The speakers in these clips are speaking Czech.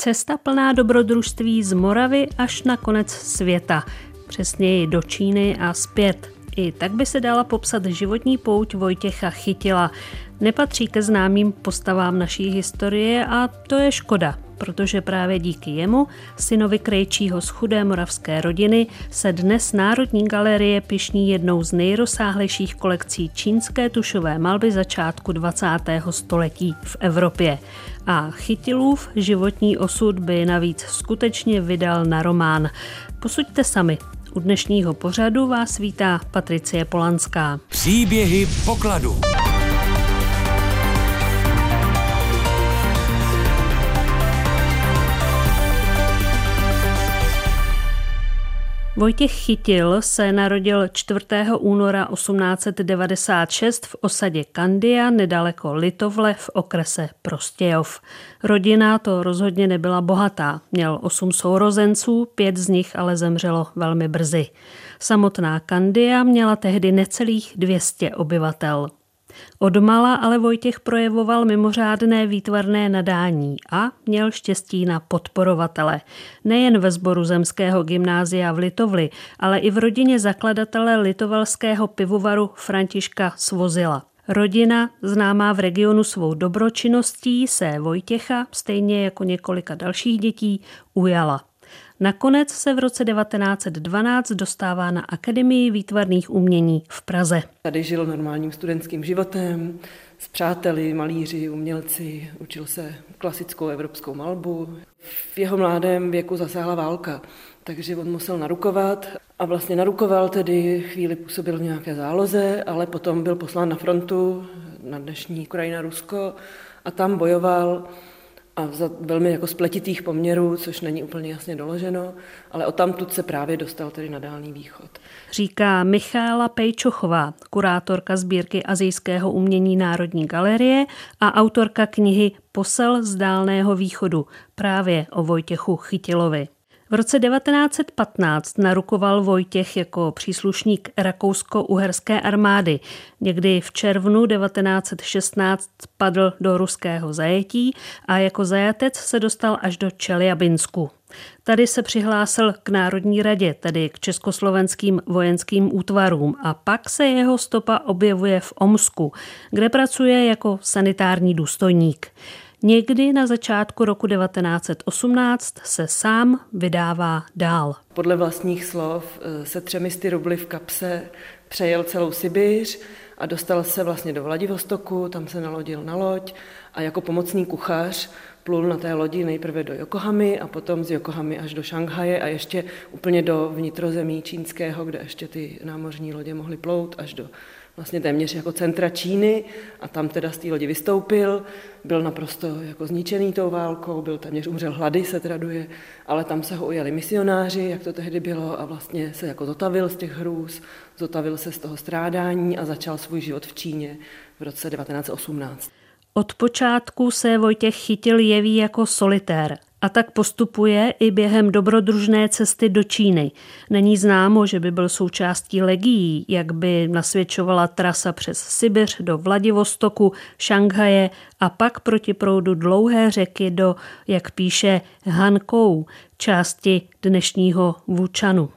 Cesta plná dobrodružství z Moravy až na konec světa, přesněji do Číny a zpět. I tak by se dala popsat životní pouť Vojtěcha Chytila. Nepatří ke známým postavám naší historie a to je škoda, protože právě díky jemu, synovi krejčího z chudé moravské rodiny, se dnes Národní galerie pišní jednou z nejrozsáhlejších kolekcí čínské tušové malby začátku 20. století v Evropě. A Chytilův životní osud by navíc skutečně vydal na román. Posuďte sami, u dnešního pořadu vás vítá Patricie Polanská. Příběhy pokladu. Vojtěch Chytil se narodil 4. února 1896 v osadě Kandia nedaleko Litovle v okrese Prostějov. Rodina to rozhodně nebyla bohatá. Měl osm sourozenců, pět z nich ale zemřelo velmi brzy. Samotná Kandia měla tehdy necelých 200 obyvatel. Odmala ale Vojtěch projevoval mimořádné výtvarné nadání a měl štěstí na podporovatele. Nejen ve sboru zemského gymnázia v Litovli, ale i v rodině zakladatele litovelského pivovaru Františka Svozila. Rodina, známá v regionu svou dobročinností, se Vojtěcha, stejně jako několika dalších dětí, ujala. Nakonec se v roce 1912 dostává na Akademii výtvarných umění v Praze. Tady žil normálním studentským životem, s přáteli, malíři, umělci, učil se klasickou evropskou malbu. V jeho mládém věku zasáhla válka, takže on musel narukovat a vlastně narukoval tedy, chvíli působil v nějaké záloze, ale potom byl poslán na frontu na dnešní Ukrajina, Rusko a tam bojoval a za velmi jako spletitých poměrů, což není úplně jasně doloženo, ale o tamtud se právě dostal tedy na Dálný východ. Říká Michála Pejčochová, kurátorka sbírky azijského umění Národní galerie a autorka knihy Posel z Dálného východu právě o Vojtěchu Chytilovi. V roce 1915 narukoval Vojtěch jako příslušník rakousko-uherské armády. Někdy v červnu 1916 padl do ruského zajetí a jako zajatec se dostal až do Čeliabinsku. Tady se přihlásil k Národní radě, tedy k československým vojenským útvarům a pak se jeho stopa objevuje v Omsku, kde pracuje jako sanitární důstojník. Někdy na začátku roku 1918 se sám vydává dál. Podle vlastních slov eh, se třemi sty rubly v kapse přejel celou Sibiř a dostal se vlastně do Vladivostoku, tam se nalodil na loď a jako pomocný kuchař plul na té lodi nejprve do Yokohamy a potom z Yokohamy až do Šanghaje a ještě úplně do vnitrozemí čínského, kde ještě ty námořní lodě mohly plout až do vlastně téměř jako centra Číny a tam teda z té lodi vystoupil, byl naprosto jako zničený tou válkou, byl téměř umřel hlady, se traduje, ale tam se ho ujali misionáři, jak to tehdy bylo a vlastně se jako zotavil z těch hrůz, zotavil se z toho strádání a začal svůj život v Číně v roce 1918. Od počátku se Vojtěch chytil jeví jako solitér a tak postupuje i během dobrodružné cesty do Číny. Není známo, že by byl součástí legií, jak by nasvědčovala trasa přes Sibiř do Vladivostoku, Šanghaje a pak proti proudu dlouhé řeky do, jak píše, Hankou, části dnešního Vučanu.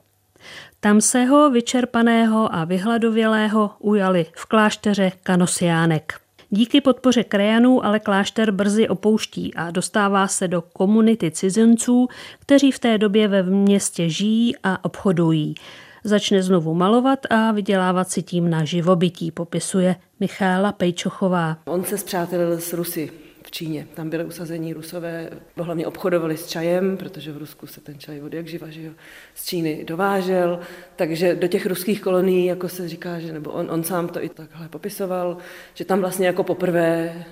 Tam se ho vyčerpaného a vyhladovělého ujali v klášteře Kanosiánek. Díky podpoře krajanů ale klášter brzy opouští a dostává se do komunity cizinců, kteří v té době ve městě žijí a obchodují. Začne znovu malovat a vydělávat si tím na živobytí, popisuje Michála Pejčochová. On se zpřátelil s Rusy Číně. Tam byly usazení Rusové, hlavně obchodovali s čajem, protože v Rusku se ten čaj od jak živa, že jo, z Číny dovážel, takže do těch ruských kolonií, jako se říká, že, nebo on, on sám to i takhle popisoval, že tam vlastně jako poprvé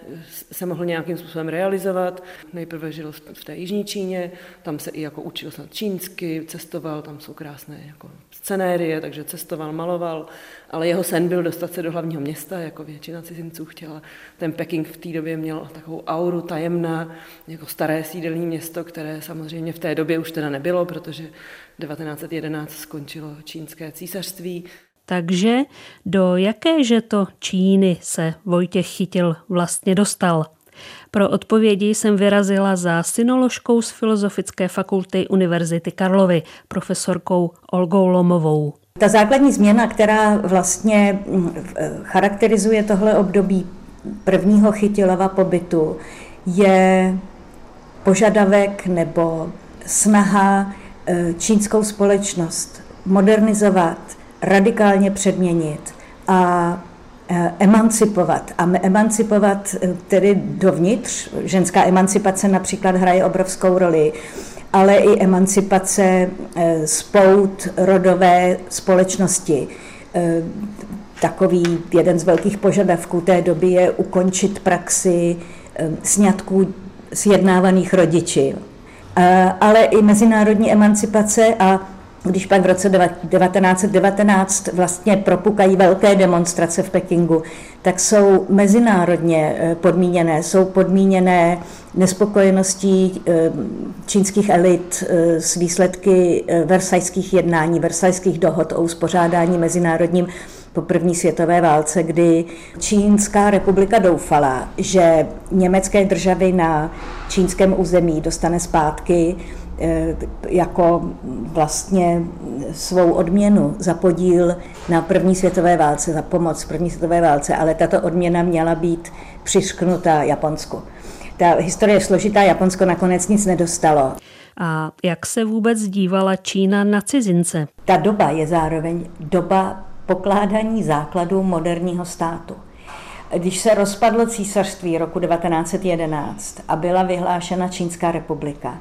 se mohl nějakým způsobem realizovat. Nejprve žil v té jižní Číně, tam se i jako učil snad čínsky, cestoval, tam jsou krásné jako scenérie, takže cestoval, maloval, ale jeho sen byl dostat se do hlavního města, jako většina cizinců chtěla. Ten Peking v té době měl takovou auru tajemná, jako staré sídelní město, které samozřejmě v té době už teda nebylo, protože 1911 skončilo čínské císařství. Takže do jakéže to Číny se Vojtěch Chytil vlastně dostal? Pro odpovědi jsem vyrazila za synoložkou z Filozofické fakulty Univerzity Karlovy, profesorkou Olgou Lomovou. Ta základní změna, která vlastně mm, charakterizuje tohle období prvního chytilova pobytu, je požadavek nebo snaha e, čínskou společnost modernizovat, radikálně předměnit a e, emancipovat. A emancipovat e, tedy dovnitř, ženská emancipace například hraje obrovskou roli, ale i emancipace spout rodové společnosti. Takový jeden z velkých požadavků té doby je ukončit praxi sňatků sjednávaných rodiči, ale i mezinárodní emancipace a když pak v roce 1919 vlastně propukají velké demonstrace v Pekingu, tak jsou mezinárodně e, podmíněné, jsou podmíněné nespokojeností čínských elit s výsledky versajských jednání, versajských dohod o uspořádání mezinárodním po první světové válce, kdy Čínská republika doufala, že německé državy na čínském území dostane zpátky eh, jako vlastně svou odměnu za podíl na první světové válce, za pomoc první světové válce, ale tato odměna měla být přišknutá Japonsku. Ta historie je složitá, Japonsko nakonec nic nedostalo. A jak se vůbec dívala Čína na cizince? Ta doba je zároveň doba pokládání základů moderního státu. Když se rozpadlo císařství roku 1911 a byla vyhlášena Čínská republika,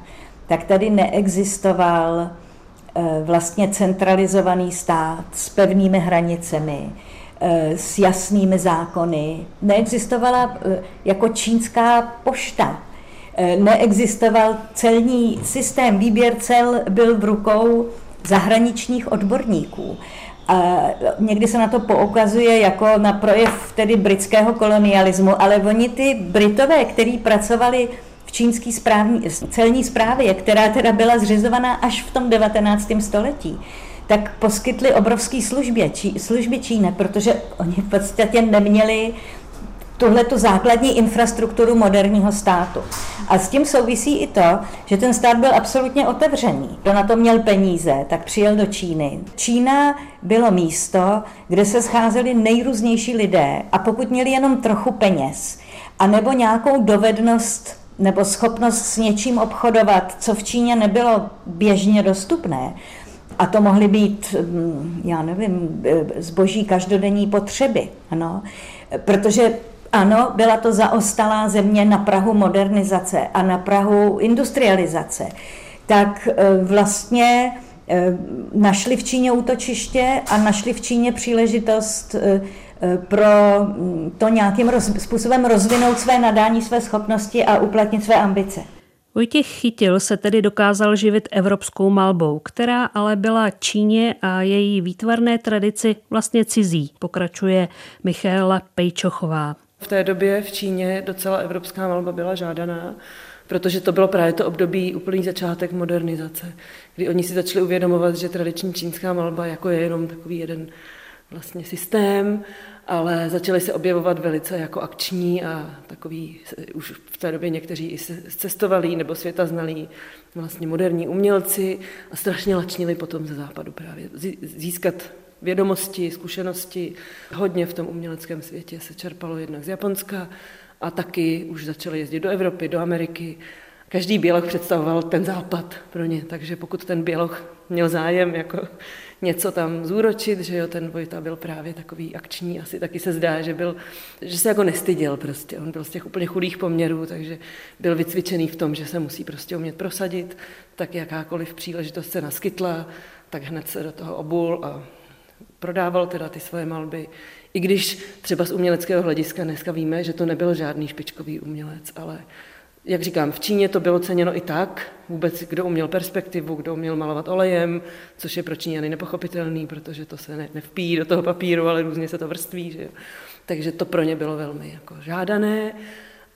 tak tady neexistoval eh, vlastně centralizovaný stát s pevnými hranicemi, eh, s jasnými zákony. Neexistovala eh, jako čínská pošta. Neexistoval celní systém. Výběr cel byl v rukou zahraničních odborníků. A někdy se na to poukazuje jako na projev tedy britského kolonialismu, ale oni ty Britové, kteří pracovali v čínské celní správě, která teda byla zřizovaná až v tom 19. století, tak poskytli obrovské služby, čí, služby Číne, protože oni v podstatě neměli tuhle tu základní infrastrukturu moderního státu. A s tím souvisí i to, že ten stát byl absolutně otevřený. Kdo na to měl peníze, tak přijel do Číny. Čína bylo místo, kde se scházeli nejrůznější lidé a pokud měli jenom trochu peněz, a nebo nějakou dovednost nebo schopnost s něčím obchodovat, co v Číně nebylo běžně dostupné, a to mohly být, mm, já nevím, zboží každodenní potřeby, ano, protože ano, byla to zaostalá země na Prahu modernizace a na Prahu industrializace. Tak e, vlastně e, našli v Číně útočiště a našli v Číně příležitost e, pro mm, to nějakým roz, způsobem rozvinout své nadání, své schopnosti a uplatnit své ambice. Vojtěch Chytil se tedy dokázal živit evropskou malbou, která ale byla Číně a její výtvarné tradici vlastně cizí, pokračuje Michaela Pejčochová. V té době v Číně docela evropská malba byla žádaná, protože to bylo právě to období úplný začátek modernizace, kdy oni si začali uvědomovat, že tradiční čínská malba jako je jenom takový jeden vlastně systém, ale začaly se objevovat velice jako akční a takový, už v té době někteří i cestovali nebo světa znalí vlastně moderní umělci a strašně lačnili potom ze západu právě získat vědomosti, zkušenosti. Hodně v tom uměleckém světě se čerpalo jednak z Japonska a taky už začali jezdit do Evropy, do Ameriky. Každý běloch představoval ten západ pro ně, takže pokud ten běloch měl zájem jako něco tam zúročit, že jo, ten Vojta byl právě takový akční, asi taky se zdá, že, byl, že se jako nestyděl prostě, on byl z těch úplně chudých poměrů, takže byl vycvičený v tom, že se musí prostě umět prosadit, tak jakákoliv příležitost se naskytla, tak hned se do toho obul a prodával teda ty svoje malby, i když třeba z uměleckého hlediska dneska víme, že to nebyl žádný špičkový umělec, ale jak říkám, v Číně to bylo ceněno i tak, vůbec kdo uměl perspektivu, kdo uměl malovat olejem, což je pro Číňany nepochopitelný, protože to se ne, nevpíjí do toho papíru, ale různě se to vrství. Že jo. Takže to pro ně bylo velmi jako žádané.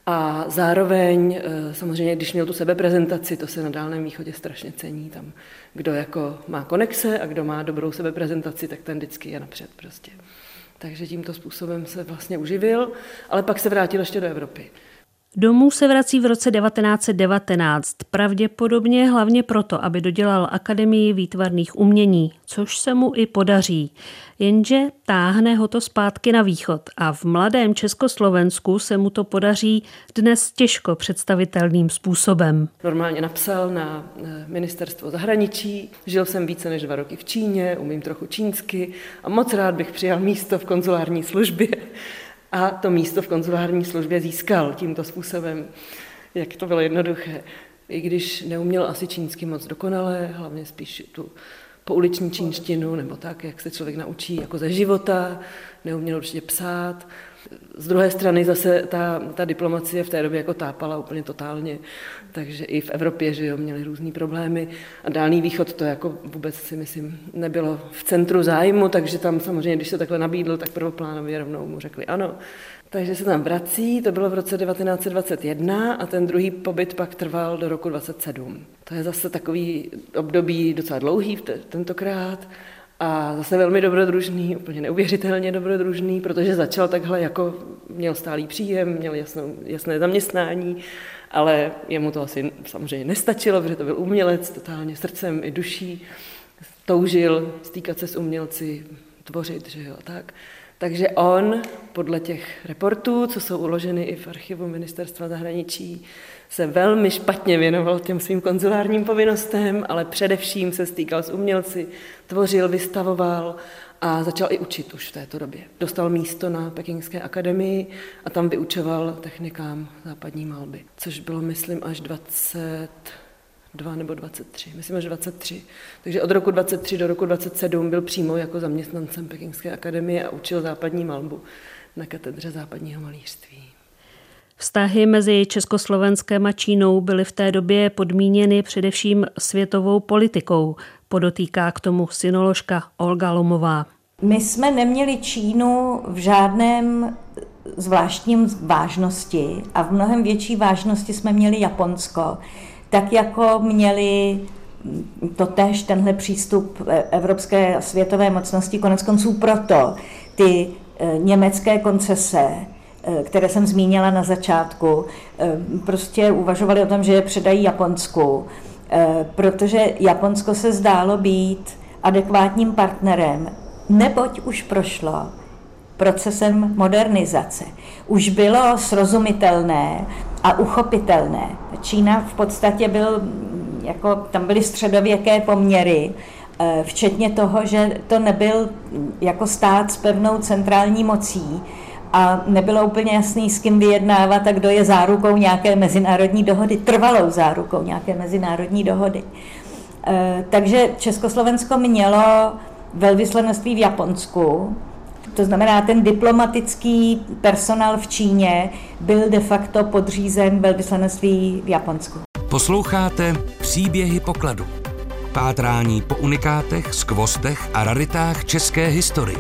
A zároveň, eh, samozřejmě, když měl tu sebeprezentaci, to se na Dálném východě strašně cení. Tam, kdo jako má konexe a kdo má dobrou sebeprezentaci, tak ten vždycky je napřed prostě. Takže tímto způsobem se vlastně uživil, ale pak se vrátil ještě do Evropy. Domů se vrací v roce 1919, pravděpodobně hlavně proto, aby dodělal Akademii výtvarných umění, což se mu i podaří. Jenže táhne ho to zpátky na východ a v mladém Československu se mu to podaří dnes těžko představitelným způsobem. Normálně napsal na eh, ministerstvo zahraničí, žil jsem více než dva roky v Číně, umím trochu čínsky a moc rád bych přijal místo v konzulární službě a to místo v konzulární službě získal tímto způsobem, jak to bylo jednoduché. I když neuměl asi čínsky moc dokonale, hlavně spíš tu pouliční čínštinu, nebo tak, jak se člověk naučí jako ze života, neuměl určitě psát, z druhé strany zase ta, ta diplomacie v té době jako tápala úplně totálně, takže i v Evropě, že jo, měli různý problémy a Dálný východ to jako vůbec si myslím nebylo v centru zájmu, takže tam samozřejmě, když se takhle nabídl, tak prvoplánově rovnou mu řekli ano. Takže se tam vrací, to bylo v roce 1921 a ten druhý pobyt pak trval do roku 27. To je zase takový období docela dlouhý tentokrát a zase velmi dobrodružný, úplně neuvěřitelně dobrodružný, protože začal takhle jako, měl stálý příjem, měl jasnou, jasné zaměstnání, ale jemu to asi samozřejmě nestačilo, protože to byl umělec, totálně srdcem i duší, toužil stýkat se s umělci, tvořit, že jo, tak. Takže on podle těch reportů, co jsou uloženy i v archivu ministerstva zahraničí, se velmi špatně věnoval těm svým konzulárním povinnostem, ale především se stýkal s umělci, tvořil, vystavoval a začal i učit už v této době. Dostal místo na Pekingské akademii a tam vyučoval technikám západní malby, což bylo, myslím, až 20 dva nebo 23, myslím, až 23. Takže od roku 23 do roku 27 byl přímo jako zaměstnancem Pekingské akademie a učil západní malbu na katedře západního malířství. Vztahy mezi Československem a Čínou byly v té době podmíněny především světovou politikou, podotýká k tomu synoložka Olga Lomová. My jsme neměli Čínu v žádném zvláštním vážnosti a v mnohem větší vážnosti jsme měli Japonsko, tak jako měli totéž tenhle přístup evropské a světové mocnosti, konec konců proto ty německé koncese, eh, které jsem zmínila na začátku, eh, prostě uvažovali o tom, že je předají Japonsku, protože Japonsko se zdálo být adekvátním partnerem, neboť už prošlo procesem modernizace. Už bylo srozumitelné a uchopitelné. Čína v podstatě byl, jako tam byly středověké poměry, eh, včetně toho, že to nebyl jako stát s pevnou centrální mocí a nebylo úplně jasný, s kým vyjednávat a kdo je zárukou nějaké mezinárodní dohody, trvalou zárukou nějaké mezinárodní dohody. Eh, takže Československo mělo velvyslanectví v Japonsku, to znamená, ten diplomatický personál v Číně byl de facto podřízen velvyslanectví v Japonsku. Posloucháte příběhy pokladu. Pátrání po unikátech, skvostech a raritách české historie.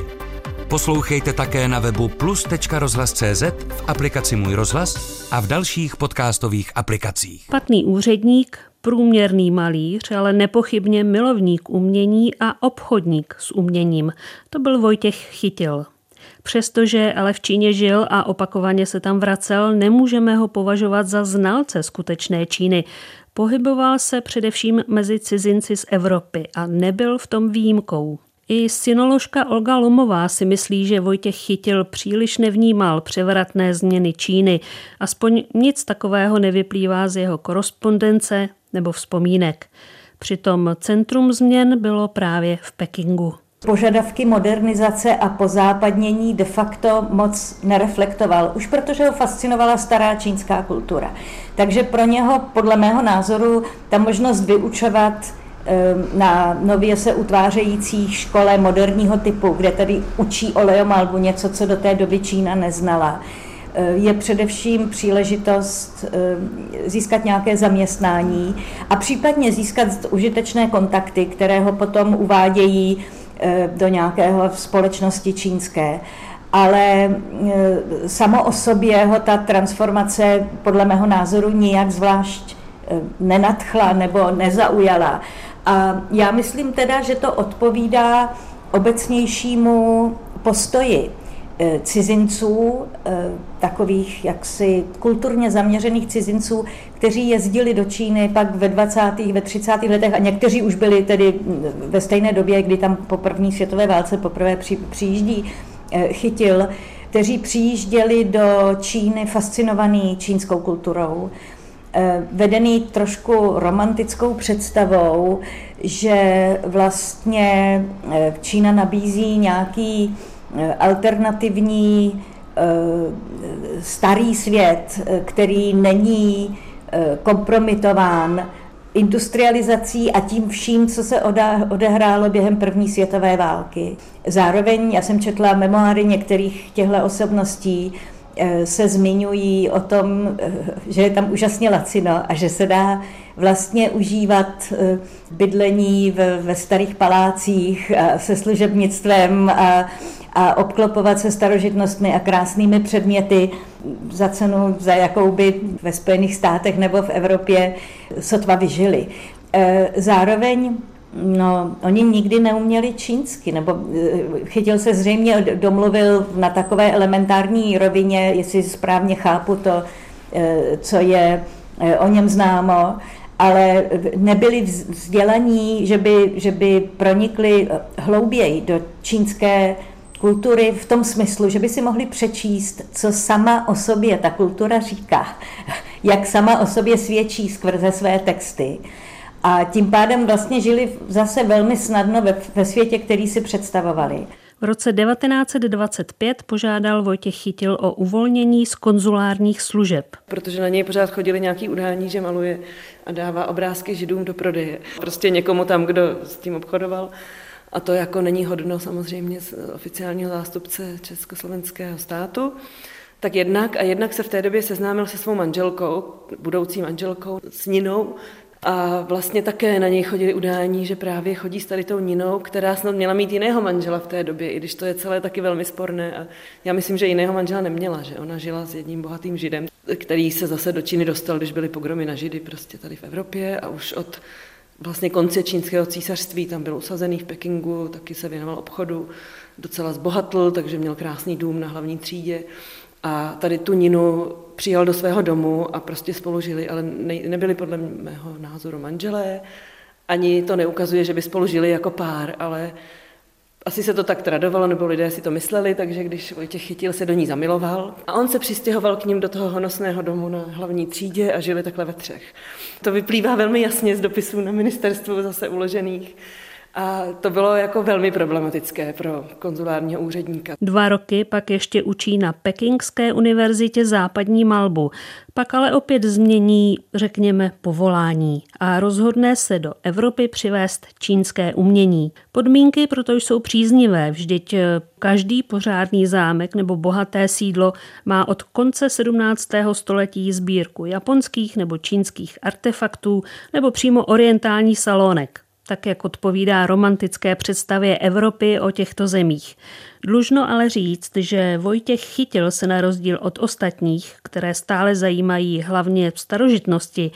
Poslouchejte také na webu plus.rozhlas.cz, v aplikaci Můj rozhlas a v dalších podcastových aplikacích. Patný úředník, průměrný malíř, ale nepochybně milovník umění a obchodník s uměním. To byl Vojtěch Chytil. Přestože ale v Číně žil a opakovaně se tam vracel, nemůžeme ho považovat za znalce skutečné Číny. Pohyboval se především mezi cizinci z Evropy a nebyl v tom výjimkou. I synoložka Olga Lomová si myslí, že Vojtěch Chytil příliš nevnímal převratné změny Číny. Aspoň nic takového nevyplývá z jeho korespondence nebo vzpomínek. Přitom centrum změn bylo právě v Pekingu. Požadavky modernizace a pozápadnění de facto moc nereflektoval, už protože ho fascinovala stará čínská kultura. Takže pro něho, podle mého názoru, ta možnost vyučovat Ehm, na nově se utvářející škole moderního typu, kde tady učí oleomalbu, něco, co do té doby Čína neznala, ehm, je především příležitost ehm, získat nějaké zaměstnání a případně získat užitečné kontakty, které ho potom uvádějí do nějakého společnosti čínské. Ale samo o sobě ho ta transformace podle mého názoru nijak zvlášť nenadchla nebo nezaujala. A já myslím teda, že to odpovídá obecnějšímu postoji eh, cizinců, eh, takových jaksi kulturně zaměřených cizinců, kteří jezdili do Číny pak ve 20. ve 30. letech a někteří už byli tedy ve stejné době, kdy tam po první světové válce poprvé přijíždí, chytil, kteří přijížděli do Číny fascinovaní čínskou kulturou, vedený trošku romantickou představou, že vlastně Čína nabízí nějaký Eh, alternativní eh, starý svět, eh, který není kompromitován industrializací a tím vším, co se odehrálo během první světové války. Zároveň já jsem četla memoáry některých těchto osobností, se zmiňují o tom, že je tam úžasně lacino a že se dá vlastně užívat bydlení ve, starých palácích se služebnictvem a a obklopovat se starožitnostmi a krásnými předměty za cenu, za jakou by ve Spojených státech nebo v Evropě sotva vyžili. E, zároveň No, oni nikdy neuměli čínsky, nebo e, chytil se zřejmě, domluvil na takové elementární rovině, jestli správně chápu to, e, co je o něm známo, ale nebyli vzdělaní, že by, že by pronikli hlouběji do čínské kultury v tom smyslu, že by si mohli přečíst, co sama o sobě ta kultura říká, jak sama o sobě svědčí skrze své texty. A tím pádem vlastně žili zase velmi snadno ve, ve světě, který si představovali. V roce 1925 požádal Vojtěch Chytil o uvolnění z konzulárních služeb. Protože na něj pořád chodili nějaký udání, že maluje a dává obrázky židům do prodeje. Prostě někomu tam, kdo s tím obchodoval. A to jako není hodno samozřejmě z oficiálního zástupce Československého státu. Tak jednak a jednak se v té době seznámil se svou manželkou, budoucí manželkou, s Ninou, a vlastně také na něj chodili udání, že právě chodí s tady tou Ninou, která snad měla mít jiného manžela v té době, i když to je celé taky velmi sporné. A já myslím, že jiného manžela neměla, že ona žila s jedním bohatým židem, který se zase do Číny dostal, když byly pogromy na židy prostě tady v Evropě a už od vlastně konce čínského císařství, tam byl usazený v Pekingu, taky se věnoval obchodu, docela zbohatl, takže měl krásný dům na hlavní třídě. A tady tu Ninu přijal do svého domu a prostě spolu žili, ale ne, nebyli podle mého názoru manželé. Ani to neukazuje, že by spolu žili jako pár, ale asi se to tak tradovalo, nebo lidé si to mysleli, takže když Vojtěch chytil, se do ní zamiloval. A on se přistěhoval k ním do toho honosného domu na hlavní třídě a žili takhle ve třech. To vyplývá velmi jasně z dopisů na ministerstvu zase uložených. A to bylo jako velmi problematické pro konzulárního úředníka. Dva roky pak ještě učí na Pekingské univerzitě západní malbu. Pak ale opět změní, řekněme, povolání a rozhodne se do Evropy přivést čínské umění. Podmínky proto jsou příznivé, vždyť eh, každý pořádný zámek nebo bohaté sídlo má od konce 17. století sbírku japonských nebo čínských artefaktů nebo přímo orientální salonek tak jak odpovídá romantické představě Evropy o těchto zemích. Dlužno ale říct, že Vojtěch Chytil se na rozdíl od ostatních, které stále zajímají hlavně v starožitnosti,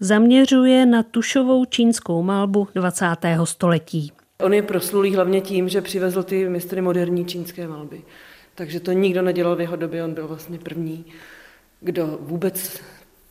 zaměřuje na tušovou čínskou malbu 20. století. On je proslulý hlavně tím, že přivezl ty mistry moderní čínské malby. Takže to nikdo nedělal v jeho době, on byl vlastně první, kdo vůbec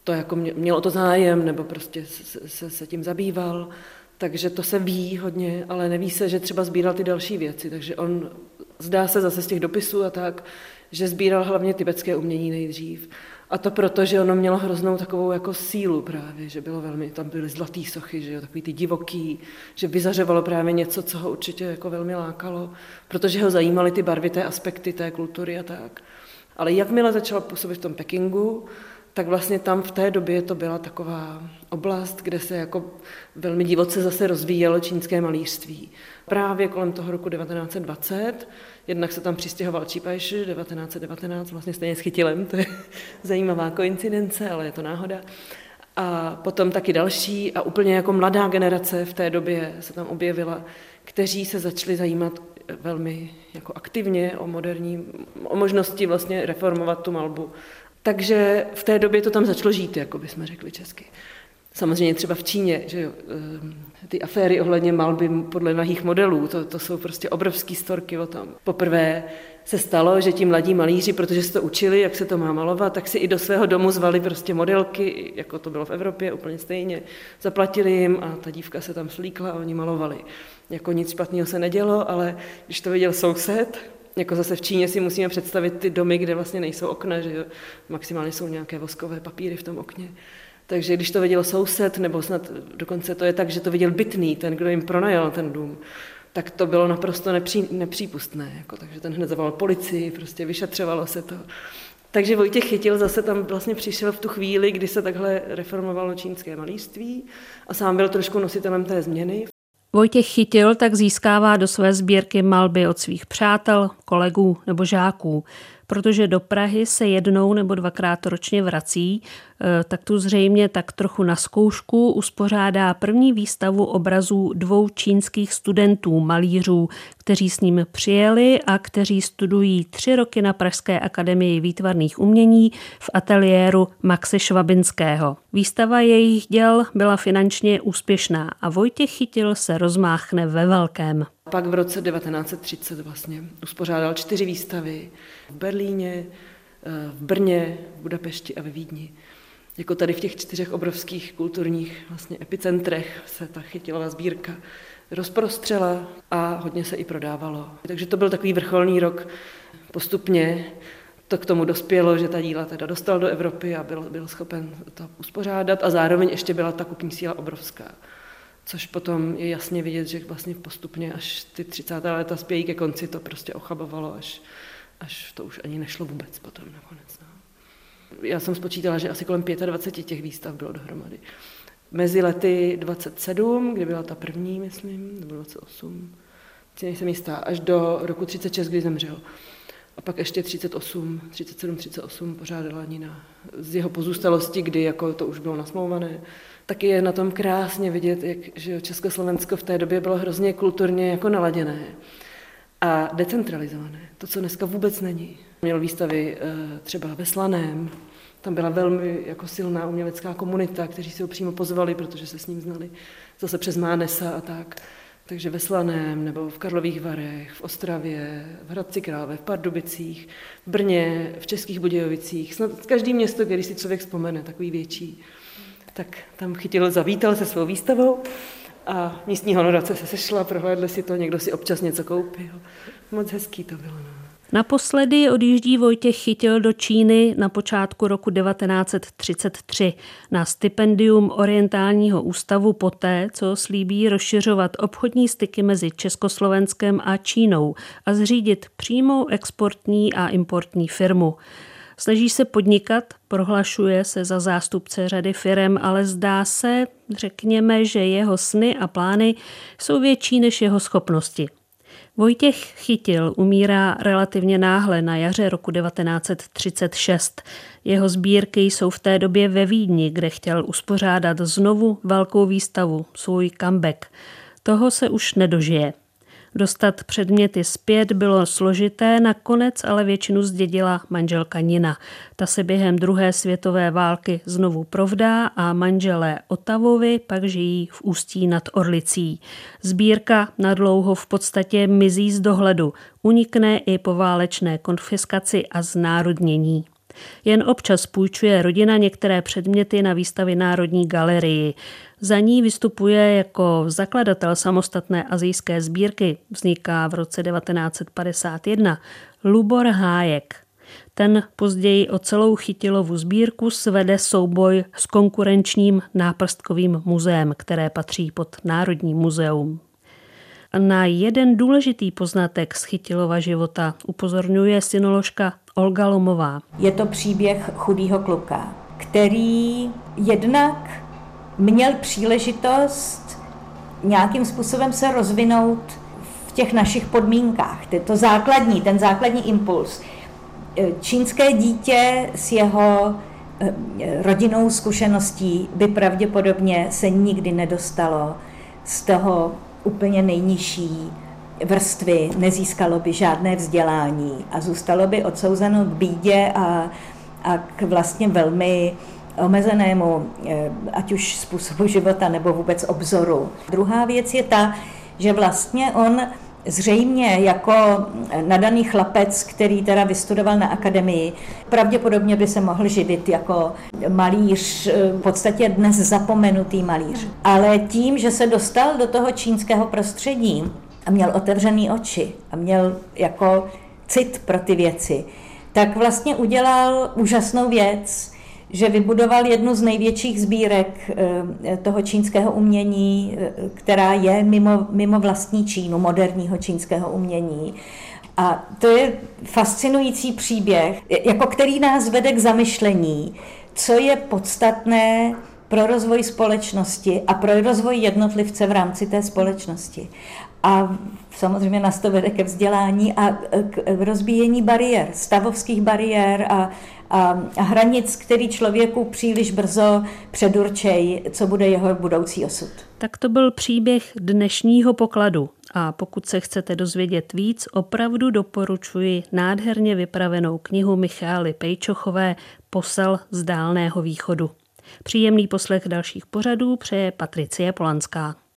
to jako měl o to zájem, nebo prostě se, se, se tím zabýval. Takže to se ví hodně, ale neví se, že třeba sbíral ty další věci. Takže on zdá se zase z těch dopisů a tak, že sbíral hlavně tibetské umění nejdřív. A to proto, že ono mělo hroznou takovou jako sílu právě, že bylo velmi, tam byly zlatý sochy, že jo, takový ty divoký, že vyzařovalo právě něco, co ho určitě jako velmi lákalo, protože ho zajímaly ty barvité aspekty té kultury a tak. Ale jakmile začal působit v tom Pekingu, tak vlastně tam v té době to byla taková oblast, kde se jako velmi divoce zase rozvíjelo čínské malířství. Právě kolem toho roku 1920, jednak se tam přistěhoval Čípajš 1919, vlastně stejně s chytilem, to je zajímavá koincidence, ale je to náhoda. A potom taky další a úplně jako mladá generace v té době se tam objevila, kteří se začali zajímat velmi jako aktivně o moderní, o možnosti vlastně reformovat tu malbu takže v té době to tam začalo žít, jako bychom řekli česky. Samozřejmě třeba v Číně, že jo, ty aféry ohledně malby podle nahých modelů, to, to jsou prostě obrovský storky o tom. Poprvé se stalo, že ti mladí malíři, protože se to učili, jak se to má malovat, tak si i do svého domu zvali prostě modelky, jako to bylo v Evropě, úplně stejně. Zaplatili jim a ta dívka se tam slíkla a oni malovali. Jako nic špatného se nedělo, ale když to viděl soused, jako zase v Číně si musíme představit ty domy, kde vlastně nejsou okna, že maximálně jsou nějaké voskové papíry v tom okně. Takže když to viděl soused, nebo snad dokonce to je tak, že to viděl bytný, ten, kdo jim pronajal ten dům, tak to bylo naprosto nepří, nepřípustné. Jako, takže ten hned zavolal policii, prostě vyšetřovalo se to. Takže Vojtěch Chytil zase tam vlastně přišel v tu chvíli, kdy se takhle reformovalo čínské malířství a sám byl trošku nositelem té změny. Vojtěch Chytil tak získává do své sbírky malby od svých přátel, kolegů nebo žáků protože do Prahy se jednou nebo dvakrát ročně vrací, tak tu zřejmě tak trochu na zkoušku uspořádá první výstavu obrazů dvou čínských studentů, malířů, kteří s ním přijeli a kteří studují tři roky na Pražské akademii výtvarných umění v ateliéru Maxe Švabinského. Výstava jejich děl byla finančně úspěšná a Vojtěch Chytil se rozmáchne ve velkém. Pak v roce 1930 vlastně uspořádal čtyři výstavy v Berlíně, eh, v Brně, v Budapešti a ve Vídni. Jako tady v těch čtyřech obrovských kulturních vlastně epicentrech se ta chytilová sbírka rozprostřela a hodně se i prodávalo. Takže to byl takový vrcholný rok. Postupně to k tomu dospělo, že ta díla teda dostal do Evropy a byl, byl schopen to uspořádat a zároveň ještě byla ta kupní síla obrovská což potom je jasně vidět, že vlastně postupně až ty 30. léta spějí ke konci, to prostě ochabovalo, až, až to už ani nešlo vůbec potom nakonec. Já jsem spočítala, že asi kolem 25 těch výstav bylo dohromady. Mezi lety 27, kdy byla ta první, myslím, nebo 28, si nejsem jistá, až do roku 36, kdy zemřel. A pak ještě 38, 37, 38 pořádala Nina z jeho pozůstalosti, kdy jako to už bylo nasmouvané taky je na tom krásně vidět, jak že Československo v té době bylo hrozně kulturně jako naladěné a decentralizované. To, co dneska vůbec není. Měl výstavy eh, třeba ve Slaném, tam byla velmi jako silná umělecká komunita, kteří si ho přímo pozvali, protože se s ním znali zase přes Mánesa a tak. Takže ve Slaném nebo v Karlových Varech, v Ostravě, v Hradci Králové, v Pardubicích, v Brně, v Českých Budějovicích. Snad každý město, který si člověk vzpomene, takový větší tak tam chytil, zavítal se svou výstavou a místní honorace se sešla, prohlédli si to, někdo si občas něco koupil. Moc hezký to bylo. No. Naposledy odjíždí Vojtěch Chytil do Číny na počátku roku 1933 na stipendium Orientálního ústavu poté, co slíbí rozšiřovat obchodní styky mezi Československem a Čínou a zřídit přímou exportní a importní firmu. Snaží se podnikat, prohlašuje se za zástupce řady firem, ale zdá se, řekněme, že jeho sny a plány jsou větší než jeho schopnosti. Vojtěch Chytil umírá relativně náhle na jaře roku 1936. Jeho sbírky jsou v té době ve Vídni, kde chtěl uspořádat znovu velkou výstavu, svůj comeback. Toho se už nedožije. Dostat předměty zpět bylo složité, nakonec ale většinu zdědila manželka Nina. Ta se během druhé světové války znovu provdá a manželé Otavovi pak žijí v Ústí nad Orlicí. Sbírka nadlouho v podstatě mizí z dohledu, unikne i po válečné konfiskaci a znárodnění. Jen občas půjčuje rodina některé předměty na výstavy Národní galerii. Za ní vystupuje jako zakladatel samostatné azijské sbírky, vzniká v roce 1951, Lubor Hájek. Ten později o celou chytilovu sbírku svede souboj s konkurenčním náprstkovým muzeem, které patří pod Národní muzeum. Na jeden důležitý poznatek z Chytilova života upozorňuje synoložka Olga Lomová. Je to příběh chudého kluka, který jednak měl příležitost nějakým způsobem se rozvinout v těch našich podmínkách. To základní, ten základní impuls. Čínské dítě s jeho eh, rodinnou zkušeností by pravděpodobně se nikdy nedostalo z toho úplně nejnižší vrstvy, nezískalo by žádné vzdělání a zůstalo by odsouzeno k bídě a, a k vlastně velmi omezenému, eh, ať už způsobu života nebo vůbec obzoru. Druhá věc je ta, že vlastně on zřejmě jako nadaný chlapec, který teda vystudoval na akademii, pravděpodobně by se mohl živit jako malíř, v podstatě dnes zapomenutý malíř. Ale tím, že se dostal do toho čínského prostředí a měl otevřený oči a měl jako cit pro ty věci, tak vlastně udělal úžasnou věc, že vybudoval jednu z největších sbírek eh, toho čínského umění, eh, která je mimo, mimo vlastní Čínu, moderního čínského umění. A to je fascinující příběh, jako který nás vede k zamyšlení, co je podstatné pro rozvoj společnosti a pro rozvoj jednotlivce v rámci té společnosti. A samozřejmě nás to vede ke vzdělání a k rozbíjení bariér, stavovských bariér a, a, a hranic, který člověku příliš brzo předurčej, co bude jeho budoucí osud. Tak to byl příběh dnešního pokladu. A pokud se chcete dozvědět víc, opravdu doporučuji nádherně vypravenou knihu Michály Pejčochové Posel z dálného východu. Příjemný poslech dalších pořadů přeje Patricie Polanská.